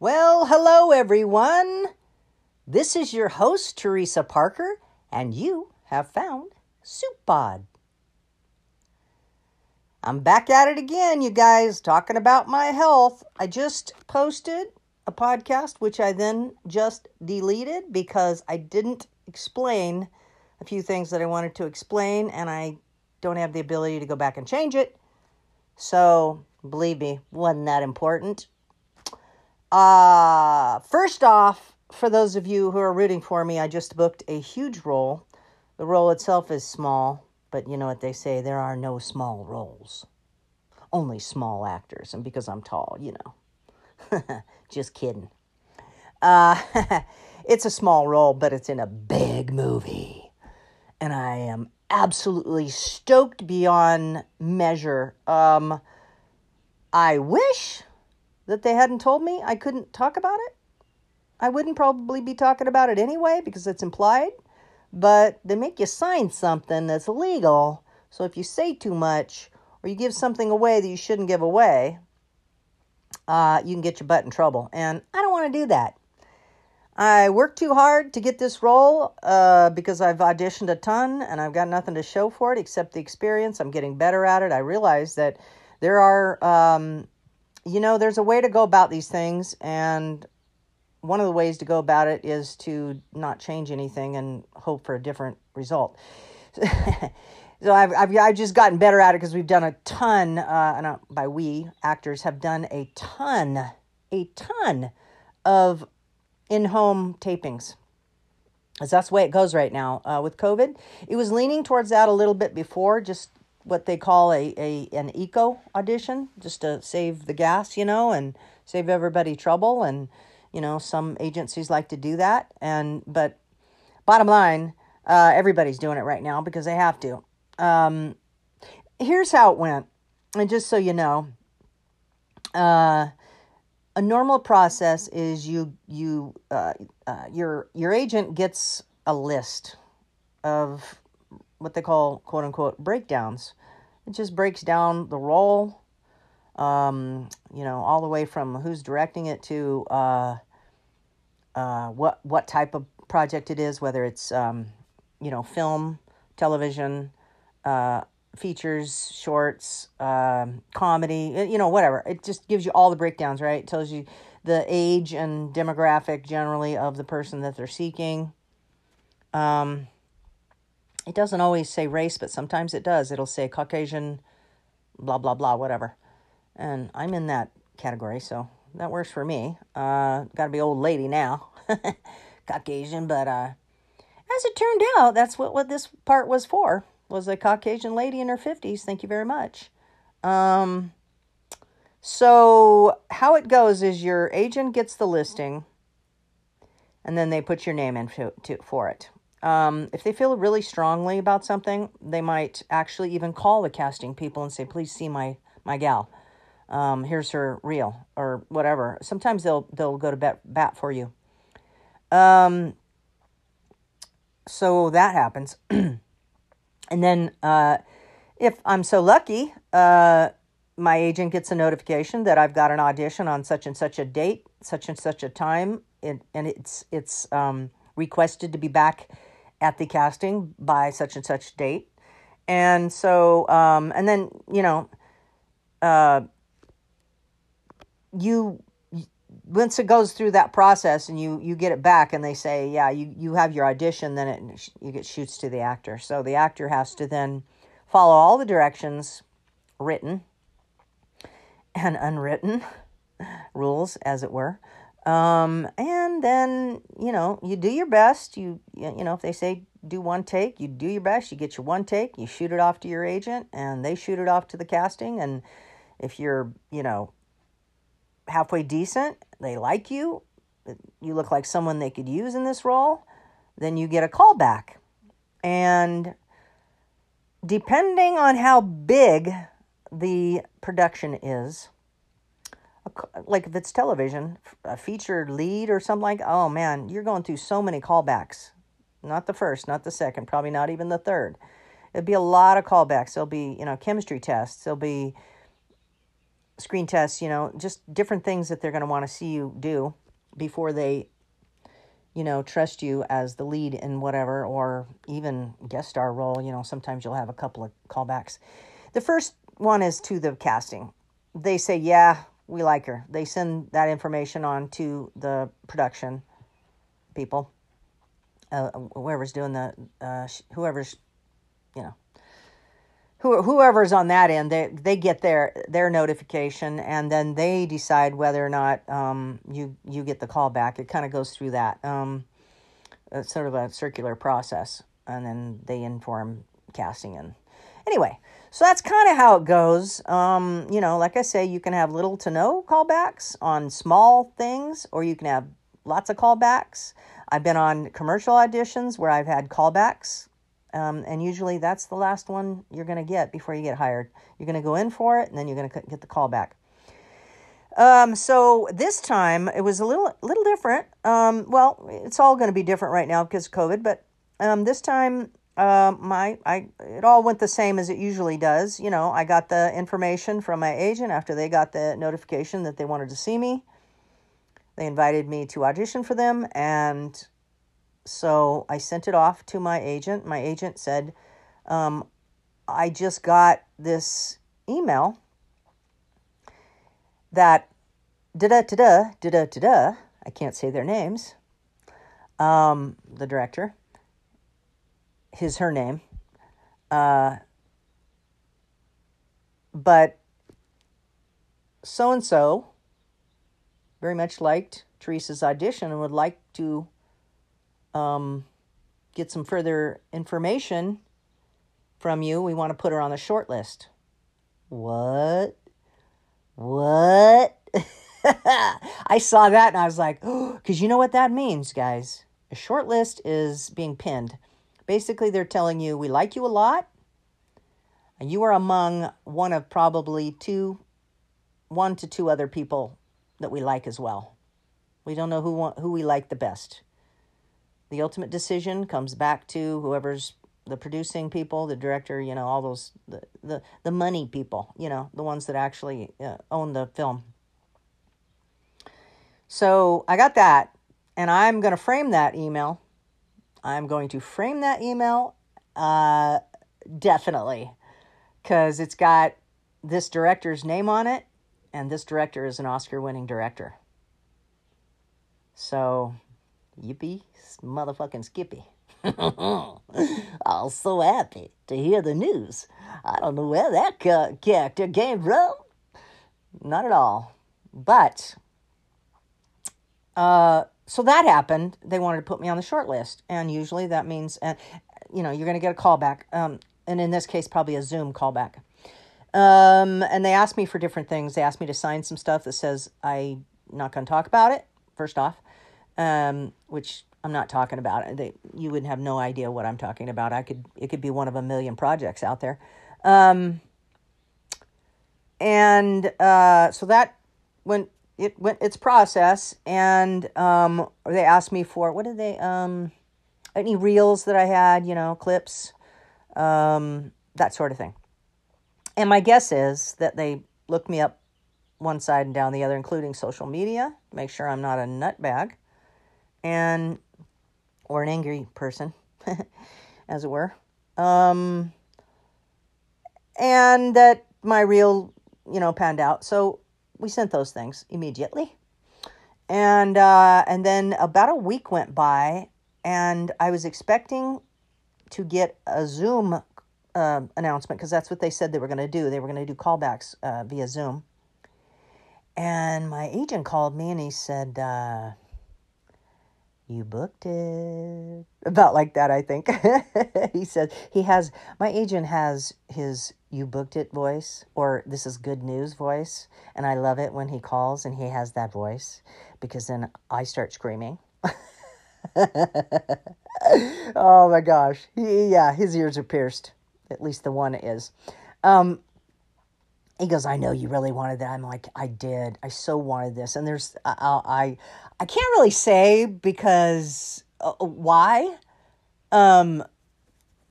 Well, hello everyone. This is your host, Teresa Parker, and you have found Soup Pod. I'm back at it again, you guys, talking about my health. I just posted a podcast, which I then just deleted because I didn't explain a few things that I wanted to explain, and I don't have the ability to go back and change it. So, believe me, wasn't that important. Uh, first off, for those of you who are rooting for me, I just booked a huge role. The role itself is small, but you know what they say there are no small roles, only small actors. And because I'm tall, you know. just kidding. Uh, it's a small role, but it's in a big movie. And I am absolutely stoked beyond measure. Um, I wish that they hadn't told me I couldn't talk about it. I wouldn't probably be talking about it anyway because it's implied, but they make you sign something that's illegal. So if you say too much or you give something away that you shouldn't give away, uh, you can get your butt in trouble. And I don't want to do that. I worked too hard to get this role uh, because I've auditioned a ton and I've got nothing to show for it except the experience. I'm getting better at it. I realize that there are um, you know, there's a way to go about these things, and one of the ways to go about it is to not change anything and hope for a different result. so I've, I've, I've just gotten better at it because we've done a ton, uh, and by we, actors, have done a ton, a ton of in home tapings. Because that's the way it goes right now uh, with COVID. It was leaning towards that a little bit before, just what they call a, a an eco audition just to save the gas, you know, and save everybody trouble. And you know, some agencies like to do that. And but bottom line, uh, everybody's doing it right now because they have to. Um, here's how it went, and just so you know, uh, a normal process is you you uh, uh your your agent gets a list of what they call quote unquote breakdowns. It just breaks down the role, um, you know, all the way from who's directing it to uh, uh, what what type of project it is, whether it's um, you know film, television, uh, features, shorts, um, comedy, you know, whatever. It just gives you all the breakdowns, right? It tells you the age and demographic generally of the person that they're seeking. Um, it doesn't always say race, but sometimes it does. It'll say Caucasian, blah, blah, blah, whatever. And I'm in that category, so that works for me. Uh, gotta be old lady now. Caucasian, but uh, as it turned out, that's what, what this part was for, was a Caucasian lady in her 50s. Thank you very much. Um, so how it goes is your agent gets the listing, and then they put your name in to, to, for it. Um, if they feel really strongly about something, they might actually even call the casting people and say, "Please see my my gal. Um, here's her reel or whatever." Sometimes they'll they'll go to bat, bat for you. Um, so that happens, and then uh, if I'm so lucky, uh, my agent gets a notification that I've got an audition on such and such a date, such and such a time, and, and it's it's um, requested to be back at the casting by such and such date. And so, um, and then, you know, uh, you, once it goes through that process and you, you get it back and they say, yeah, you, you have your audition, then it, you get shoots to the actor. So the actor has to then follow all the directions written and unwritten rules, as it were, um, and then, you know, you do your best. You, you know, if they say do one take, you do your best. You get your one take, you shoot it off to your agent, and they shoot it off to the casting. And if you're, you know, halfway decent, they like you, you look like someone they could use in this role, then you get a call back. And depending on how big the production is, like if it's television, a featured lead or something like, oh man, you're going through so many callbacks. Not the first, not the second, probably not even the third. It'll be a lot of callbacks. There'll be, you know, chemistry tests. There'll be screen tests, you know, just different things that they're going to want to see you do before they, you know, trust you as the lead in whatever or even guest star role. You know, sometimes you'll have a couple of callbacks. The first one is to the casting. They say, yeah, we like her. They send that information on to the production people, uh, whoever's doing the, uh, whoever's, you know, whoever's on that end, they they get their their notification, and then they decide whether or not um, you you get the call back. It kind of goes through that. Um, it's sort of a circular process, and then they inform casting. And anyway, so that's kind of how it goes. Um, you know, like I say, you can have little to no callbacks on small things, or you can have lots of callbacks. I've been on commercial auditions where I've had callbacks um, and usually that's the last one you're going to get before you get hired. You're going to go in for it and then you're going to get the call back. Um, so this time it was a little little different. Um, well, it's all going to be different right now because of COVID, but um, this time um, my I it all went the same as it usually does. You know, I got the information from my agent after they got the notification that they wanted to see me. They invited me to audition for them, and so I sent it off to my agent. My agent said, um, I just got this email that da da da da da da da. I can't say their names. Um, the director, his her name, uh, but so and so very much liked Teresa's audition and would like to um, get some further information from you, we want to put her on the short list. What? What? I saw that and I was like, because oh, you know what that means, guys. A short list is being pinned. Basically, they're telling you, we like you a lot. And you are among one of probably two, one to two other people that we like as well. We don't know who, want who we like the best the ultimate decision comes back to whoever's the producing people, the director, you know, all those the the, the money people, you know, the ones that actually uh, own the film. So I got that, and I'm going to frame that email. I'm going to frame that email, uh, definitely, because it's got this director's name on it, and this director is an Oscar-winning director. So, yippee motherfucking Skippy. I was so happy to hear the news. I don't know where that character came from. Not at all. But, uh, so that happened. They wanted to put me on the short list. And usually that means, uh, you know, you're going to get a callback. Um, and in this case, probably a Zoom callback. Um, and they asked me for different things. They asked me to sign some stuff that says I'm not going to talk about it, first off, um, which I'm not talking about. They, you would have no idea what I'm talking about. I could it could be one of a million projects out there. Um, and uh, so that went it went its process, and um, they asked me for what did they um, any reels that I had, you know, clips, um, that sort of thing. And my guess is that they looked me up one side and down the other, including social media, make sure I'm not a nutbag, and or an angry person, as it were. Um, and that my reel, you know, panned out. So we sent those things immediately. And uh, and then about a week went by, and I was expecting to get a Zoom uh, announcement because that's what they said they were going to do. They were going to do callbacks uh, via Zoom. And my agent called me and he said, uh, you booked it. About like that, I think. he says he has, my agent has his you booked it voice or this is good news voice. And I love it when he calls and he has that voice because then I start screaming. oh my gosh. He, yeah, his ears are pierced. At least the one is. Um, he goes, I know you really wanted that. I'm like, I did. I so wanted this. And there's, I, I, I can't really say because uh, why. Um,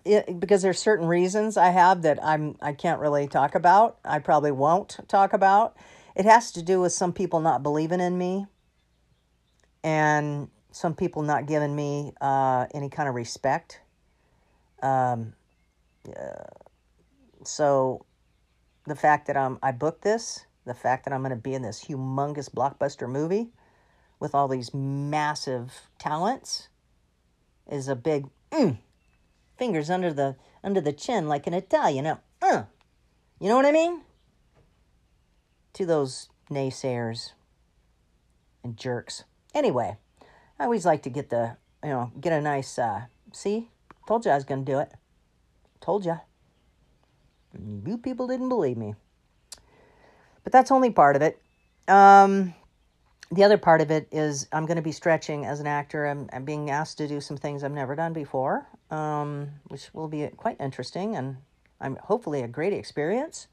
it, because there's certain reasons I have that I'm I can't really talk about. I probably won't talk about. It has to do with some people not believing in me, and some people not giving me uh, any kind of respect. Um, uh, so, the fact that I'm I booked this, the fact that I'm going to be in this humongous blockbuster movie with all these massive talents, is a big. Mm, fingers under the under the chin like an Italian. Uh, uh, you know what I mean? To those naysayers and jerks. Anyway, I always like to get the you know get a nice. Uh, see, told you I was gonna do it. Told you. You people didn't believe me. But that's only part of it. Um, the other part of it is I'm going to be stretching as an actor. I'm, I'm being asked to do some things I've never done before, um, which will be quite interesting and I'm hopefully a great experience.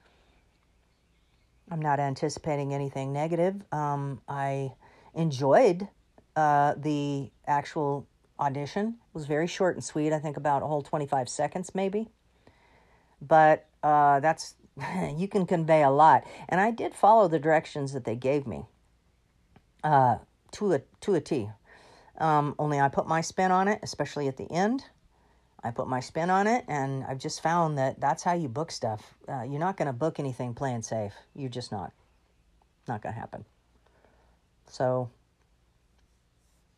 I'm not anticipating anything negative. Um, I enjoyed uh, the actual audition. It was very short and sweet. I think about a whole 25 seconds, maybe. But uh, that's you can convey a lot, and I did follow the directions that they gave me uh, to a to a T. Um, only I put my spin on it, especially at the end. I put my spin on it, and I've just found that that's how you book stuff. Uh, you're not going to book anything playing safe. You're just not. Not going to happen. So,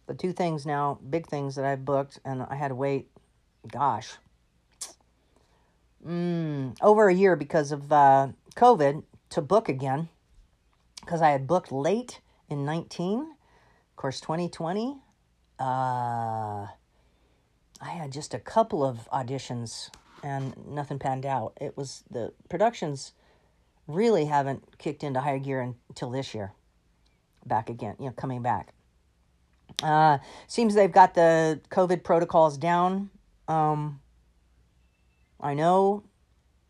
the two things now, big things that I've booked, and I had to wait, gosh, mm, over a year because of uh, COVID to book again, because I had booked late in 19. Of course, 2020, uh, I had just a couple of auditions and nothing panned out. It was the productions really haven't kicked into high gear until this year. Back again, you know, coming back. Uh, seems they've got the COVID protocols down. Um, I know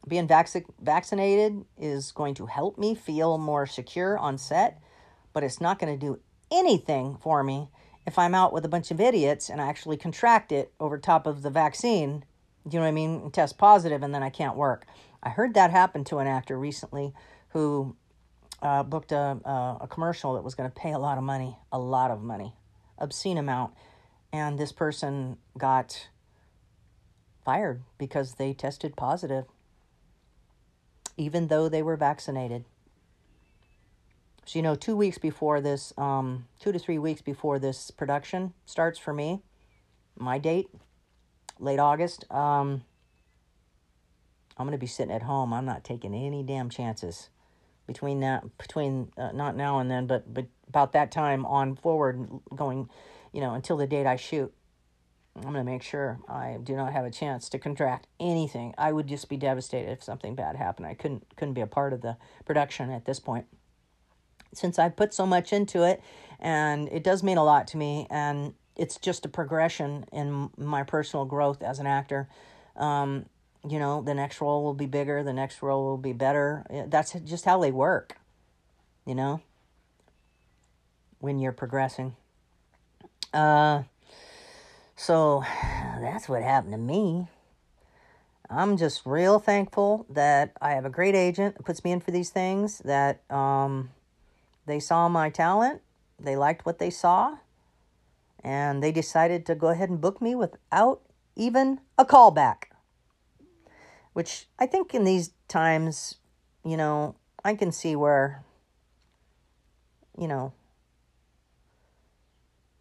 being vac- vaccinated is going to help me feel more secure on set but it's not going to do anything for me if I'm out with a bunch of idiots and I actually contract it over top of the vaccine. Do you know what I mean? And test positive and then I can't work. I heard that happen to an actor recently who uh, booked a, a, a commercial that was going to pay a lot of money, a lot of money, obscene amount. And this person got fired because they tested positive, even though they were vaccinated. So, you know, two weeks before this, um, two to three weeks before this production starts for me, my date, late August, um, I'm going to be sitting at home. I'm not taking any damn chances between that, between uh, not now and then, but, but about that time on forward, going, you know, until the date I shoot. I'm going to make sure I do not have a chance to contract anything. I would just be devastated if something bad happened. I couldn't couldn't be a part of the production at this point since I put so much into it, and it does mean a lot to me, and it's just a progression in my personal growth as an actor. Um, you know, the next role will be bigger, the next role will be better. That's just how they work, you know, when you're progressing. Uh, so that's what happened to me. I'm just real thankful that I have a great agent that puts me in for these things, that, um, they saw my talent, they liked what they saw, and they decided to go ahead and book me without even a callback. Which I think in these times, you know, I can see where, you know,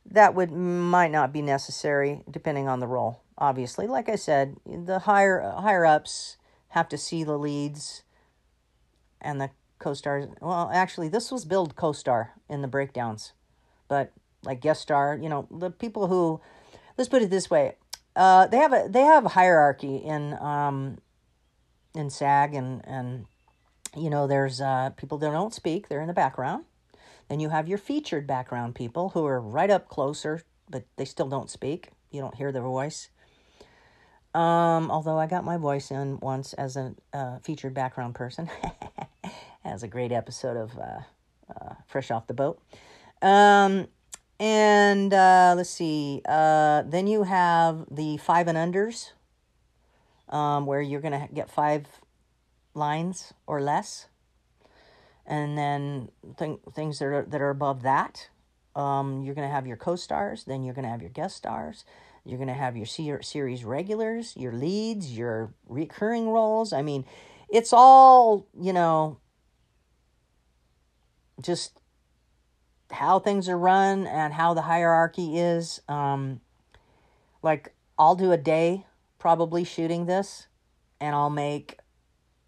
that would might not be necessary depending on the role. Obviously, like I said, the higher higher ups have to see the leads and the co-stars. Well, actually, this was billed co-star in the breakdowns, but like guest star. You know, the people who, let's put it this way, uh, they have a they have a hierarchy in um, in SAG and and you know there's uh, people that don't speak. They're in the background. Then you have your featured background people who are right up closer, but they still don't speak. You don't hear their voice. Um, although I got my voice in once as a uh, featured background person. as a great episode of uh, uh, Fresh Off the Boat. Um, and uh, let's see. Uh, then you have the five and unders. um, where you're going to get five lines or less. And then th- things that are, that are above that, um, you're going to have your co stars, then you're going to have your guest stars. You're going to have your series regulars, your leads, your recurring roles. I mean, it's all, you know, just how things are run and how the hierarchy is. Um, like, I'll do a day probably shooting this, and I'll make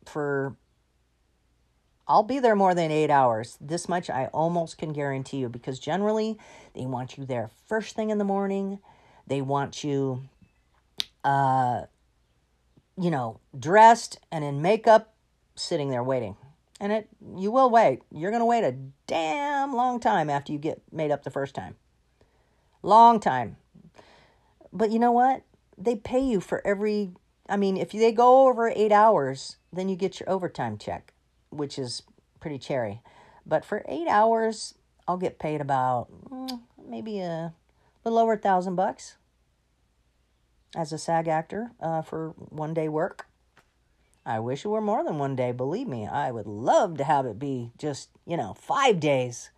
for I'll be there more than eight hours. This much I almost can guarantee you because generally they want you there first thing in the morning. They want you, uh, you know, dressed and in makeup, sitting there waiting. And it, you will wait. You're going to wait a damn long time after you get made up the first time. Long time. But you know what? They pay you for every, I mean, if they go over eight hours, then you get your overtime check, which is pretty cherry. But for eight hours, I'll get paid about mm, maybe a little over a thousand bucks as a SAG actor uh, for one day work. I wish it were more than one day. Believe me, I would love to have it be just, you know, five days.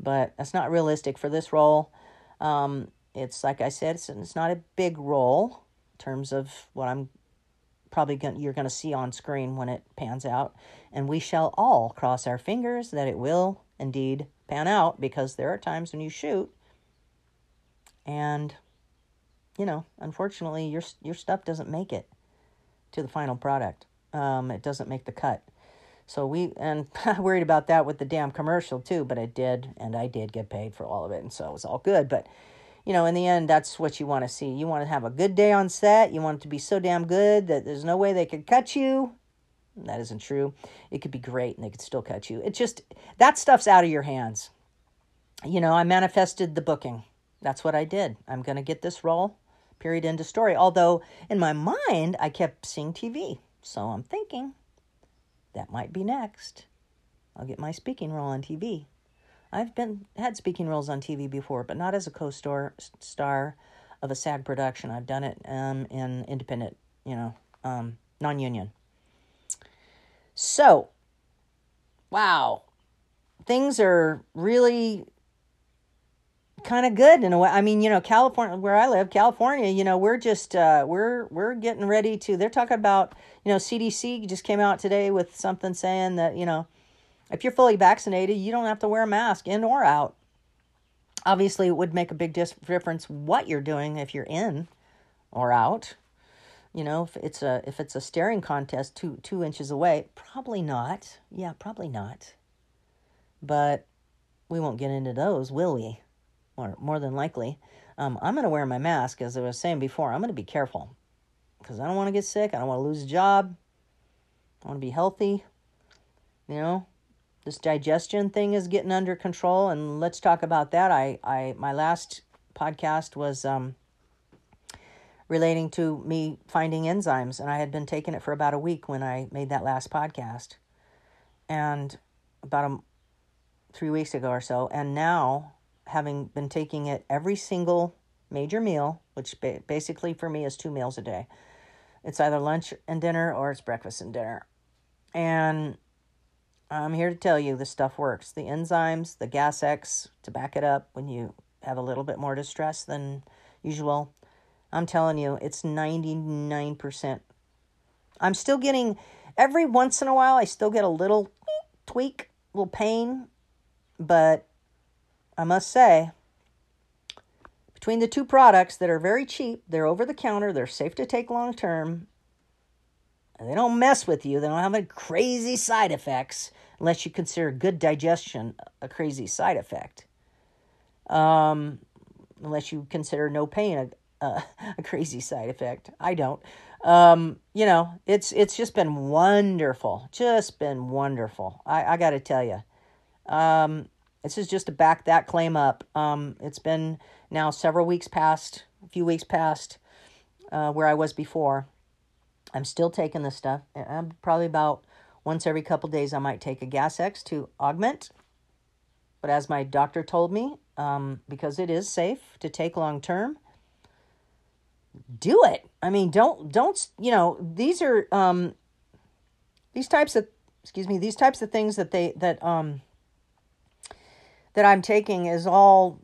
But that's not realistic for this role. Um, it's like I said, it's, it's not a big role in terms of what I'm probably going you're going to see on screen when it pans out. And we shall all cross our fingers that it will indeed pan out because there are times when you shoot and you know, unfortunately your your stuff doesn't make it to the final product. Um, it doesn't make the cut. So we and I worried about that with the damn commercial too, but it did, and I did get paid for all of it, and so it was all good. But you know, in the end, that's what you want to see. You want to have a good day on set. You want it to be so damn good that there's no way they could cut you. That isn't true. It could be great and they could still cut you. It just, that stuff's out of your hands. You know, I manifested the booking. That's what I did. I'm going to get this role, period, into story. Although in my mind, I kept seeing TV. So I'm thinking that might be next. I'll get my speaking role on TV. I've been had speaking roles on TV before, but not as a co-star star of a SAG production. I've done it um, in independent, you know, um, non-union. So, wow, things are really kind of good in a way. I mean, you know, California, where I live, California, you know, we're just uh, we're we're getting ready to. They're talking about, you know, CDC just came out today with something saying that you know if you're fully vaccinated, you don't have to wear a mask in or out. Obviously, it would make a big difference what you're doing if you're in or out. You know, if it's a if it's a staring contest two two inches away, probably not. Yeah, probably not. But we won't get into those, will we? Or more than likely, um, I'm going to wear my mask. As I was saying before, I'm going to be careful because I don't want to get sick. I don't want to lose a job. I want to be healthy. You know, this digestion thing is getting under control and let's talk about that i i my last podcast was um relating to me finding enzymes and i had been taking it for about a week when i made that last podcast and about a three weeks ago or so and now having been taking it every single major meal which basically for me is two meals a day it's either lunch and dinner or it's breakfast and dinner and I'm here to tell you this stuff works. The enzymes, the Gas X to back it up when you have a little bit more distress than usual. I'm telling you, it's 99%. I'm still getting, every once in a while, I still get a little tweak, little pain, but I must say, between the two products that are very cheap, they're over the counter, they're safe to take long term, and they don't mess with you. They don't have any crazy side effects unless you consider good digestion a crazy side effect. Um, unless you consider no pain a, a crazy side effect. I don't. Um, you know, it's it's just been wonderful. Just been wonderful. I, I got to tell you. Um, this is just to back that claim up. Um, it's been now several weeks past, a few weeks past uh, where I was before I'm still taking this stuff. I'm probably about once every couple days, I might take a Gas X to augment. But as my doctor told me, um, because it is safe to take long term, do it. I mean, don't don't you know these are um, these types of excuse me these types of things that they that um that I'm taking is all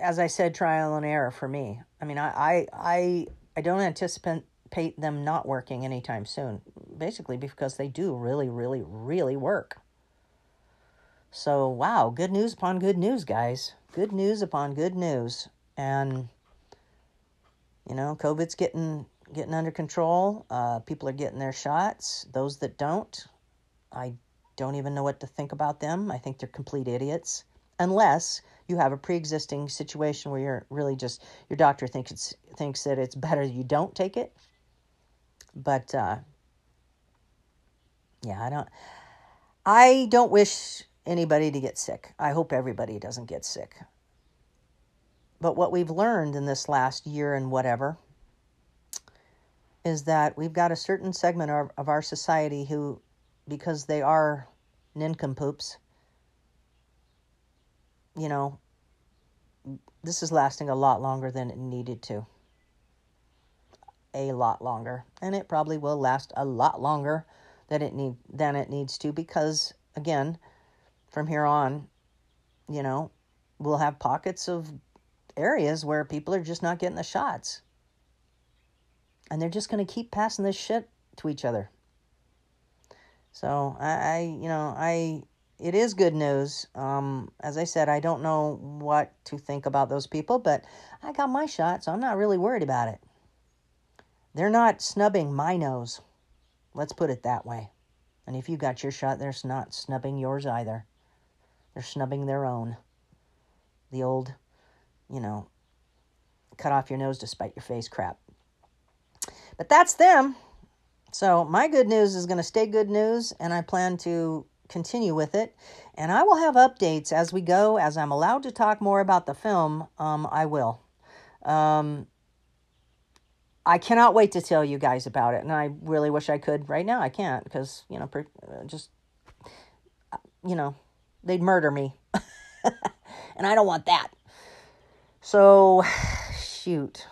as I said trial and error for me. I mean, I I I, I don't anticipate them not working anytime soon. Basically because they do really really really work. So, wow, good news upon good news, guys. Good news upon good news. And you know, COVID's getting getting under control. Uh, people are getting their shots. Those that don't, I don't even know what to think about them. I think they're complete idiots, unless you have a pre-existing situation where you're really just your doctor thinks it's thinks that it's better you don't take it. But uh, yeah, I don't. I don't wish anybody to get sick. I hope everybody doesn't get sick. But what we've learned in this last year and whatever is that we've got a certain segment of, of our society who, because they are nincompoops, you know, this is lasting a lot longer than it needed to. A lot longer. And it probably will last a lot longer than it need than it needs to because again, from here on, you know, we'll have pockets of areas where people are just not getting the shots. And they're just going to keep passing this shit to each other. So I, I, you know, I, it is good news. Um, as I said, I don't know what to think about those people, but I got my shot, so I'm not really worried about it. They're not snubbing my nose. Let's put it that way. And if you got your shot, they're not snubbing yours either. They're snubbing their own. The old you know, cut off your nose to spite your face crap. But that's them. So my good news is going to stay good news, and I plan to continue with it. And I will have updates as we go. As I'm allowed to talk more about the film, um, I will. Um, I cannot wait to tell you guys about it, and I really wish I could right now. I can't because you know, uh, just uh, you know, they'd murder me, and I don't want that. So, shoot.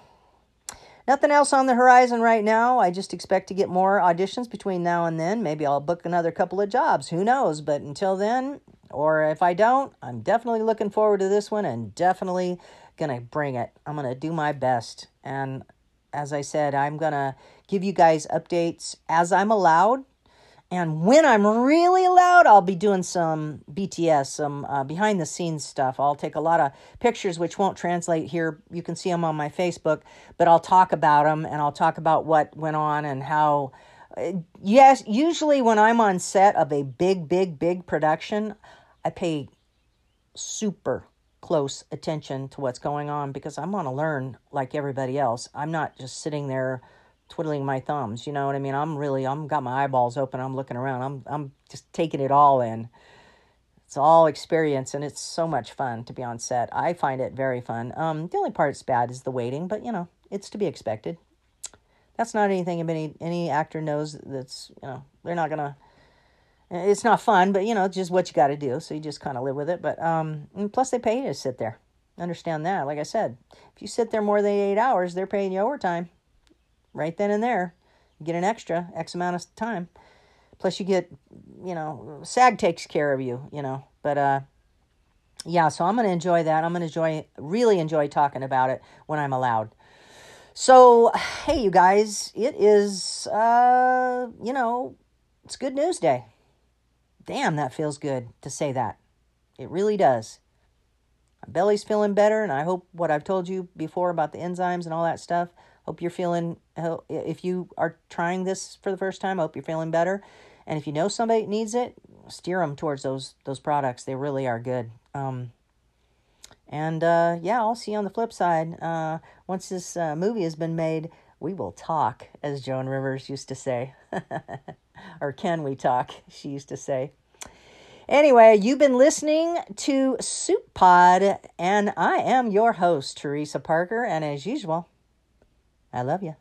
Nothing else on the horizon right now. I just expect to get more auditions between now and then. Maybe I'll book another couple of jobs. Who knows? But until then, or if I don't, I'm definitely looking forward to this one and definitely going to bring it. I'm going to do my best. And as I said, I'm going to give you guys updates as I'm allowed and when I'm really loud, I'll be doing some BTS, some uh, behind the scenes stuff. I'll take a lot of pictures, which won't translate here. You can see them on my Facebook, but I'll talk about them and I'll talk about what went on and how. Uh, yes, usually when I'm on set of a big, big, big production, I pay super close attention to what's going on because I want to learn like everybody else. I'm not just sitting there twiddling my thumbs. You know what I mean? I'm really I'm got my eyeballs open. I'm looking around. I'm I'm just taking it all in. It's all experience and it's so much fun to be on set. I find it very fun. Um, the only part that's bad is the waiting, but you know it's to be expected. That's not anything any any actor knows. That's you know they're not gonna. It's not fun, but you know just what you got to do. So you just kind of live with it. But um, plus they pay you to sit there. Understand that. Like I said, if you sit there more than eight hours, they're paying you overtime right then and there. You get an extra X amount of time. Plus, you get, you know, SAG takes care of you, you know. But, uh, yeah, so I'm going to enjoy that. I'm going to enjoy, really enjoy talking about it when I'm allowed. So, hey, you guys, it is, uh, you know, it's good news day. Damn, that feels good to say that. It really does. My belly's feeling better, and I hope what I've told you before about the enzymes and all that stuff Hope you're feeling, if you are trying this for the first time, hope you're feeling better. And if you know somebody needs it, steer them towards those those products. They really are good. Um, and uh, yeah, I'll see you on the flip side. Uh, once this uh, movie has been made, we will talk, as Joan Rivers used to say. or can we talk? She used to say. Anyway, you've been listening to Soup Pod, and I am your host, Teresa Parker. And as usual, I love you.